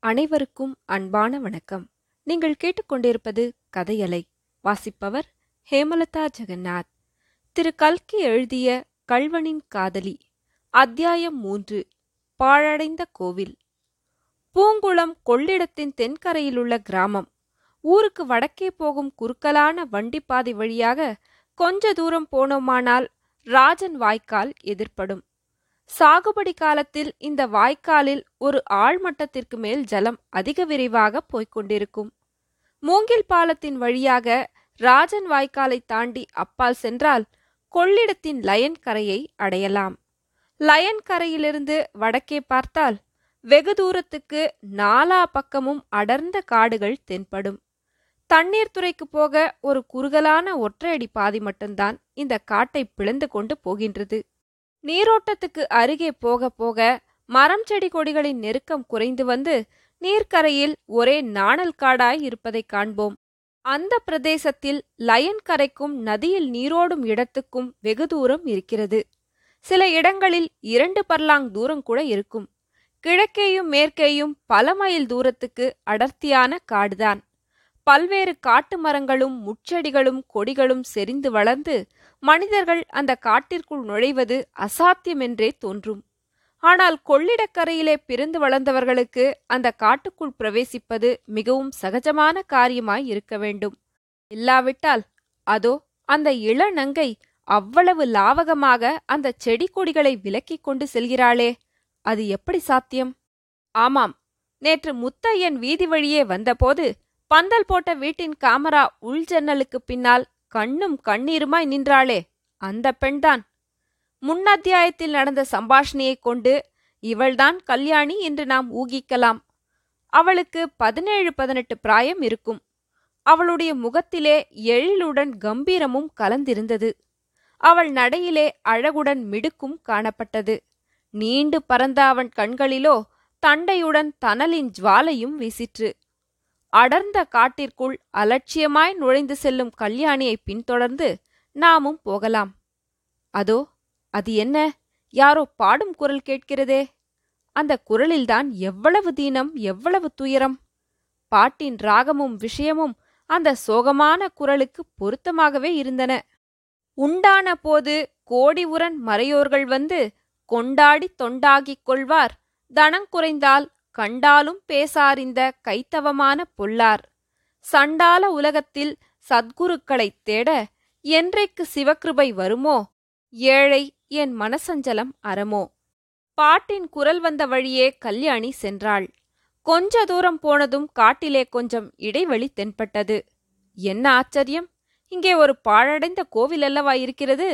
அனைவருக்கும் அன்பான வணக்கம். நீங்கள் கேட்டுக்கொண்டிருப்பது கதையலை வாசிப்பவர் ஹேமலதா ஜெகநாத். திரு. கல்கி எழுதிய கள்வனின் காதலி அத்தியாயம் மூன்று பாழடைந்த கோவில். பூங்குளம் கொள்ளிடத்தின் தென்கரையிலுள்ள கிராமம். ஊருக்கு வடக்கே போகும் குறுக்கலான வண்டிப்பாதை வழியாக கொஞ்ச தூரம் போனோமானால் ராஜன் வாய்க்கால் எதிர்ப்படும். சாகுபடி காலத்தில் இந்த வாய்க்காலில் ஒரு ஆழ்மட்டத்திற்கு மேல் ஜலம் அதிக விரைவாக போய்க் கொண்டிருக்கும். மூங்கில் பாலத்தின் வழியாக ராஜன் வாய்க்காலை தாண்டி அப்பால் சென்றால் கொள்ளிடத்தின் லயன் கரையை அடையலாம். லயன் கரையிலிருந்து வடக்கே பார்த்தால் வெகு தூரத்துக்கு நாலா பக்கமும் அடர்ந்த காடுகள் தென்படும். தண்ணீர் துறைக்கு போக ஒரு குறுகலான ஒற்றையடி பாதி மட்டும்தான் இந்த காட்டை பிளந்து கொண்டு போகின்றது. நீரோட்டத்துக்கு அருகே போக போக மரம் செடி கொடிகளின் நெருக்கம் குறைந்து வந்து நீர்க்கரையில் ஒரே நாணல் காடாய் இருப்பதைக் காண்போம். அந்த பிரதேசத்தில் லயன் கரைக்கும் நதியில் நீரோடும் இடத்துக்கும் வெகு தூரம் இருக்கிறது. சில இடங்களில் இரண்டு பர்லாங் தூரம் கூட இருக்கும். கிழக்கேயும் மேற்கேயும் பல மைல் தூரத்துக்கு அடர்த்தியான காடுதான். பல்வேறு காட்டு மரங்களும் முச்செடிகளும் கொடிகளும் செறிந்து வளர்ந்து மனிதர்கள் அந்த காட்டிற்குள் நுழைவது அசாத்தியமென்றே தோன்றும். ஆனால் கொள்ளிடக்கரையிலே பிறந்து வளர்ந்தவர்களுக்கு அந்த காட்டுக்குள் பிரவேசிப்பது மிகவும் சகஜமான காரியமாய் இருக்க வேண்டும். இல்லாவிட்டால் அதோ அந்த இளநங்கை அவ்வளவு லாவகமாக அந்த செடி கொடிகளை விலக்கிக் கொண்டு செல்கிறாளே அது எப்படி சாத்தியம்? ஆமாம் நேற்று முத்தையன் வீதி வழியே வந்தபோது பந்தல் போட்ட வீட்டின் காமரா உள் ஜன்னலுக்கு பின்னால் கண்ணும் கண்ணீருமாய் நின்றாளே. அந்த பெண்தான். முன்னத்தியாயத்தில் நடந்த சம்பாஷணையைக் கொண்டு இவள்தான் கல்யாணி என்று நாம் ஊகிக்கலாம். அவளுக்கு பதினேழு பதினெட்டு பிராயம் இருக்கும். அவளுடைய முகத்திலே எழிலுடன் கம்பீரமும் கலந்திருந்தது. அவள் நடையிலே அழகுடன் மிடுக்கும் காணப்பட்டது. நீண்டு பறந்த அவன் கண்களிலோ தண்டையுடன் தனலின் ஜுவாலையும் வீசிற்று. அடர்ந்த காட்டிற்குள் அலட்சியமாய் நுழைந்து செல்லும் கல்யாணியை பின்தொடர்ந்து நாமும் போகலாம். அதோ அது என்ன? யாரோ பாடும் குரல் கேட்கிறதே. அந்த குரலில்தான் எவ்வளவு தீனம் எவ்வளவு துயரம். பாட்டின் ராகமும் விஷயமும் அந்த சோகமான குரலுக்கு பொருத்தமாகவே இருந்தன. உண்டான போது கோடி உரன் மறையோர்கள் வந்து கொண்டாடி தொண்டாகிக் கொள்வார். தனங்குறைந்தால் கண்டாலும் பேசாரிந்த கைத்தவமான பொல்லார். சண்டால உலகத்தில் சத்குருக்களைத் தேட என்றைக்கு சிவகிருபை வருமோ ஏழை என் மனசஞ்சலம் அறமோ. பாட்டின் குரல் வந்த வழியே கல்யாணி சென்றாள். கொஞ்ச தூரம் போனதும் காட்டிலே கொஞ்சம் இடைவெளி தென்பட்டது. என்ன ஆச்சரியம்! இங்கே ஒரு பாழடைந்த கோவில் அல்லவா இருக்கிறது?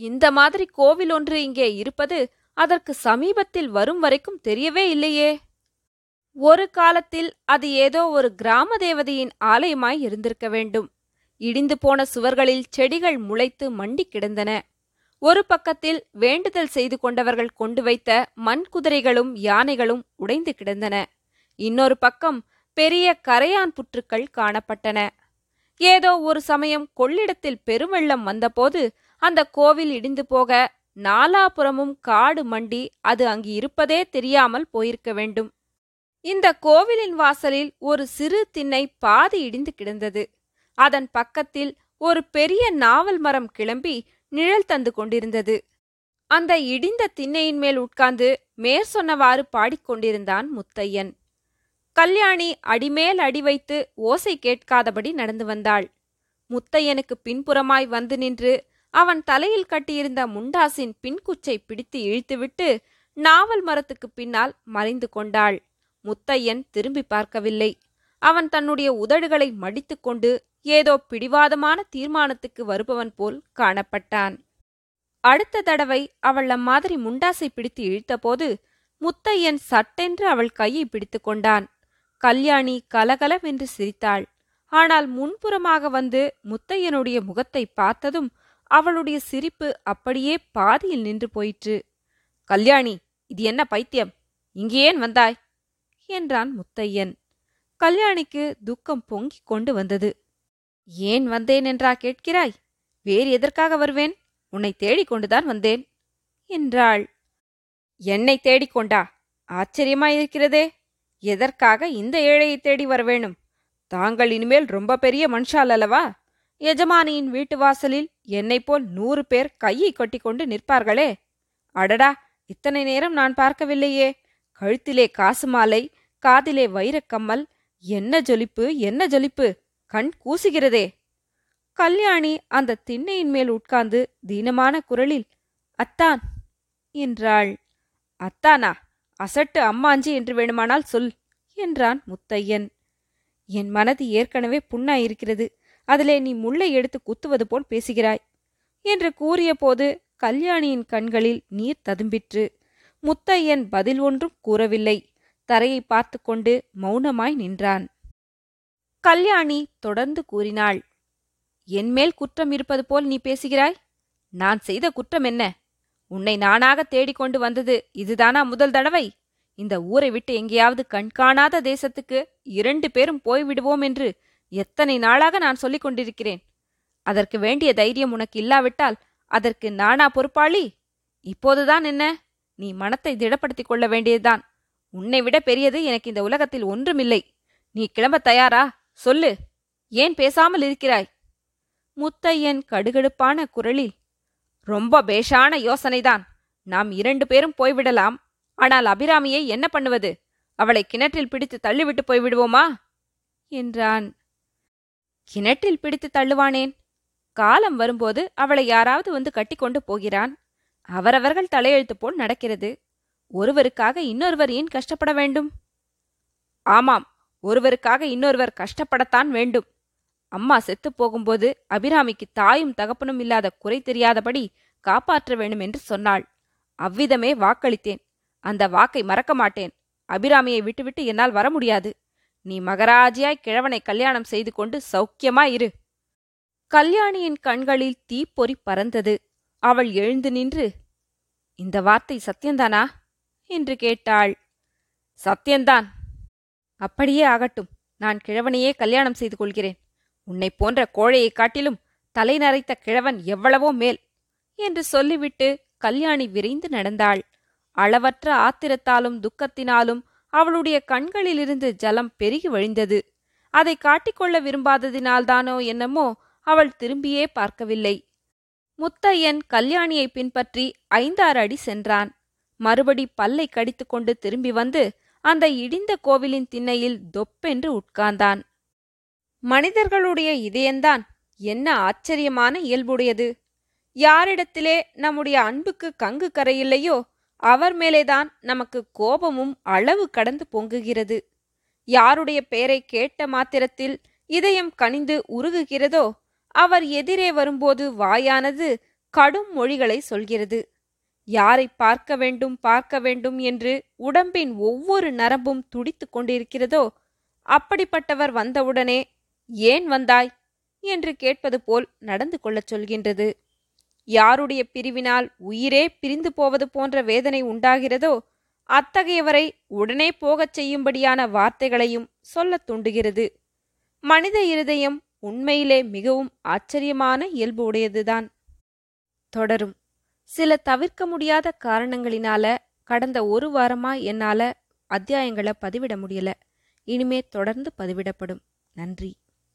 இந்த மாதிரி கோவில் ஒன்று இங்கே இருப்பது அதற்கு சமீபத்தில் வரும் வரைக்கும் தெரியவே இல்லையே! ஒரு காலத்தில் அது ஏதோ ஒரு கிராம தேவதையின் ஆலயமாய் இருந்திருக்க வேண்டும். இடிந்து போன சுவர்களில் செடிகள் முளைத்து மண்டி கிடந்தன. ஒரு பக்கத்தில் வேண்டுதல் செய்து கொண்டவர்கள் கொண்டு வைத்த மண் குதிரைகளும் யானைகளும் உடைந்து கிடந்தன. இன்னொரு பக்கம் பெரிய கரையான் புற்றுக்கள் காணப்பட்டன. ஏதோ ஒரு சமயம் கொள்ளிடத்தில் பெருவெள்ளம் வந்தபோது அந்த கோவில் இடிந்து போக நாலாபுறமும் காடு மண்டி அது அங்கு இருப்பதே தெரியாமல் போயிருக்க வேண்டும். இந்த கோவிலின் வாசலில் ஒரு சிறு திண்ணை பாதி இடிந்து கிடந்தது. அதன் பக்கத்தில் ஒரு பெரிய நாவல் மரம் கிளம்பி நிழல் தந்து கொண்டிருந்தது. அந்த இடிந்த திண்ணையின் மேல் உட்கார்ந்து மேற் சொன்னவாறு பாடிக்கொண்டிருந்தான் முத்தையன். கல்யாணி அடிமேல் அடி வைத்து ஓசை கேட்காதபடி நடந்து வந்தாள். முத்தையனுக்கு பின்புறமாய் வந்து நின்று அவன் தலையில் கட்டியிருந்த முண்டாசின் பின்குச்சை பிடித்து இழுத்துவிட்டு நாவல் மரத்துக்கு பின்னால் மறைந்து கொண்டாள். முத்தையன் திரும்பி பார்க்கவில்லை. அவன் தன்னுடைய உதடுகளை மடித்துக்கொண்டு ஏதோ பிடிவாதமான தீர்மானத்துக்கு வருபவன் போல் காணப்பட்டான். அடுத்த தடவை அவள் அம்மாதிரி முண்டாசை பிடித்து இழுத்தபோது முத்தையன் சட்டென்று அவள் கையை பிடித்து கொண்டான். கல்யாணி கலகலவென்று சிரித்தாள். ஆனால் முன்புறமாக வந்து முத்தையனுடைய முகத்தை பார்த்ததும் அவளுடைய சிரிப்பு அப்படியே பாதியில் நின்று போயிற்று. கல்யாணி இது என்ன பைத்தியம்? இங்கே ஏன் வந்தாய். என்றான் முத்தையன். கல்யாணிக்கு துக்கம் பொங்கிக் கொண்டு வந்தது. ஏன் வந்தேன் என்றா கேட்கிறாய்? வேறு எதற்காக வருவேன்? உன்னை தேடிக் கொண்டுதான் வந்தேன் என்றாள். என்னை தேடிக்கொண்டா ஆச்சரியமாயிருக்கிறதே. எதற்காக இந்த ஏழையை தேடி வர வேணும்? தாங்கள் இனிமேல் ரொம்ப பெரிய மனுஷால் அல்லவா? எஜமானியின் வீட்டு வாசலில் என்னைப்போல் நூறு பேர் கையை கொட்டிக்கொண்டு நிற்பார்களே. அடடா இத்தனை நேரம் நான் பார்க்கவில்லையே. கழுத்திலே காசு மாலை காதிலே வைரக்கம்மல் என்ன ஜொலிப்பு என்ன ஜொலிப்பு கண் கூசுகிறதே. கல்யாணி அந்த திண்ணையின் மேல் உட்கார்ந்து தீனமான குரலில் அத்தான் என்றாள். அத்தானா அசட்டு அம்மாஞ்சி என்று வேணுமானால் சொல் என்றான் முத்தையன். என் மனது ஏற்கனவே புண்ணாயிருக்கிறது. அதிலே நீ முள்ளை எடுத்து குத்துவது போல் பேசுகிறாய் என்று கூறியபோது கல்யாணியின் கண்களில் நீர் ததும்பிற்று. முத்தையன் பதில் ஒன்றும் கூறவில்லை. தரையை பார்த்து கொண்டு மௌனமாய் நின்றான். கல்யாணி தொடர்ந்து கூறினாள் என்மேல் குற்றம் இருப்பது போல் நீ பேசுகிறாய்? நான் செய்த குற்றம் என்ன? உன்னை நானாக தேடிக்கொண்டு வந்தது இதுதானா முதல் தடவை? இந்த ஊரை விட்டு எங்கேயாவது கண்காணாத தேசத்துக்கு இரண்டு பேரும் போய்விடுவோம் என்று எத்தனை நாளாக நான் சொல்லிக் கொண்டிருக்கிறேன்? அதற்கு வேண்டிய தைரியம் உனக்கு இல்லாவிட்டால் அதற்கு நானா பொறுப்பாளி? இப்போதுதான் என்ன? நீ மனத்தை திடப்படுத்திக் கொள்ள வேண்டியதுதான். உன்னை விட பெரியது எனக்கு இந்த உலகத்தில் ஒன்றுமில்லை. நீ கிளம்ப தயாரா? சொல்லு. ஏன் பேசாமல் இருக்கிறாய்? முத்தையன் கடுகடுப்பான குரலில் ரொம்ப பேஷான யோசனைதான். நாம் இரண்டு பேரும் போய்விடலாம். ஆனால் அபிராமியை என்ன பண்ணுவது? அவளை கிணற்றில் பிடித்து தள்ளிவிட்டு போய்விடுவோமா? என்றான். கிணற்றில் பிடித்து தள்ளுவானேன்? காலம் வரும்போது அவளை யாராவது வந்து கட்டிக்கொண்டு போகிறான். அவரவர்கள் தலையெழுத்து போல் நடக்கிறது. ஒருவருக்காக இன்னொருவர் ஏன் கஷ்டப்பட வேண்டும்? ஆமாம் ஒருவருக்காக இன்னொருவர் கஷ்டப்படத்தான் வேண்டும். அம்மா செத்துப் போகும்போது அபிராமிக்கு தாயும் தகப்பனும் இல்லாத குறை தெரியாதபடி காப்பாற்ற வேண்டும் என்று சொன்னாள். அவ்விதமே வாக்களித்தேன். அந்த வாக்கை மறக்க மாட்டேன். அபிராமியை விட்டுவிட்டு என்னால் வர முடியாது. நீ மகராஜியாய் கிழவனை கல்யாணம் செய்து கொண்டு சௌக்கியமாயிரு கல்யாணியின் கண்களில் தீப்பொறி பறந்தது. அவள் எழுந்து நின்று இந்த வார்த்தை சத்தியந்தானா? என்று கேட்டாள். சத்தியந்தான். அப்படியே ஆகட்டும். நான் கிழவனையே கல்யாணம் செய்து கொள்கிறேன். உன்னை போன்ற கோழையைக் காட்டிலும் தலை நரைத்த கிழவன் எவ்வளவோ மேல் என்று சொல்லிவிட்டு கல்யாணி விரைந்து நடந்தாள். அளவற்ற ஆத்திரத்தாலும் துக்கத்தினாலும் அவளுடைய கண்களிலிருந்து ஜலம் பெருகி வழிந்தது. அதை காட்டிக்கொள்ள விரும்பாததினால்தானோ என்னமோ அவள் திரும்பியே பார்க்கவில்லை. முத்தையன் கல்யாணியை பின்பற்றி ஐந்தாறு அடி சென்றான். மறுபடி பல்லை கடித்துக்கொண்டு திரும்பி வந்து அந்த இடிந்த கோவிலின் திண்ணையில் தொப்பென்று உட்கார்ந்தான். மனிதர்களுடைய இதயந்தான் என்ன ஆச்சரியமான இயல்புடையது. யாரிடத்திலே நம்முடைய அன்புக்கு கங்கு கரையில்லையோ அவர் மேலேதான் நமக்கு கோபமும் அளவு கடந்து பொங்குகிறது. யாருடைய பெயரை கேட்ட மாத்திரத்தில் இதயம் கனிந்து உருகுகிறதோ அவர் எதிரே வரும்போது வாயானது கடும் மொழிகளை சொல்கிறது. யாரை பார்க்க வேண்டும் பார்க்க வேண்டும் என்று உடம்பின் ஒவ்வொரு நரம்பும் துடித்துக் கொண்டிருக்கிறதோ அப்படிப்பட்டவர் வந்தவுடனே ஏன் வந்தாய்? என்று கேட்பது போல் நடந்து கொள்ளச் சொல்கின்றது. யாருடைய பிரிவினால் உயிரே பிரிந்து போவது போன்ற வேதனை உண்டாகிறதோ அத்தகையவரை உடனே போகச் செய்யும்படியான வார்த்தைகளையும் சொல்லத் தூண்டுகிறது. மனித இருதயம் உண்மையிலே மிகவும் ஆச்சரியமான இயல்பு உடையதுதான். தொடரும். சில தவிர்க்க முடியாத காரணங்களினால கடந்த ஒரு வாரமா என்னால அத்தியாயங்களை பதிவிட முடியல. இனிமே தொடர்ந்து பதிவிடப்படும். நன்றி.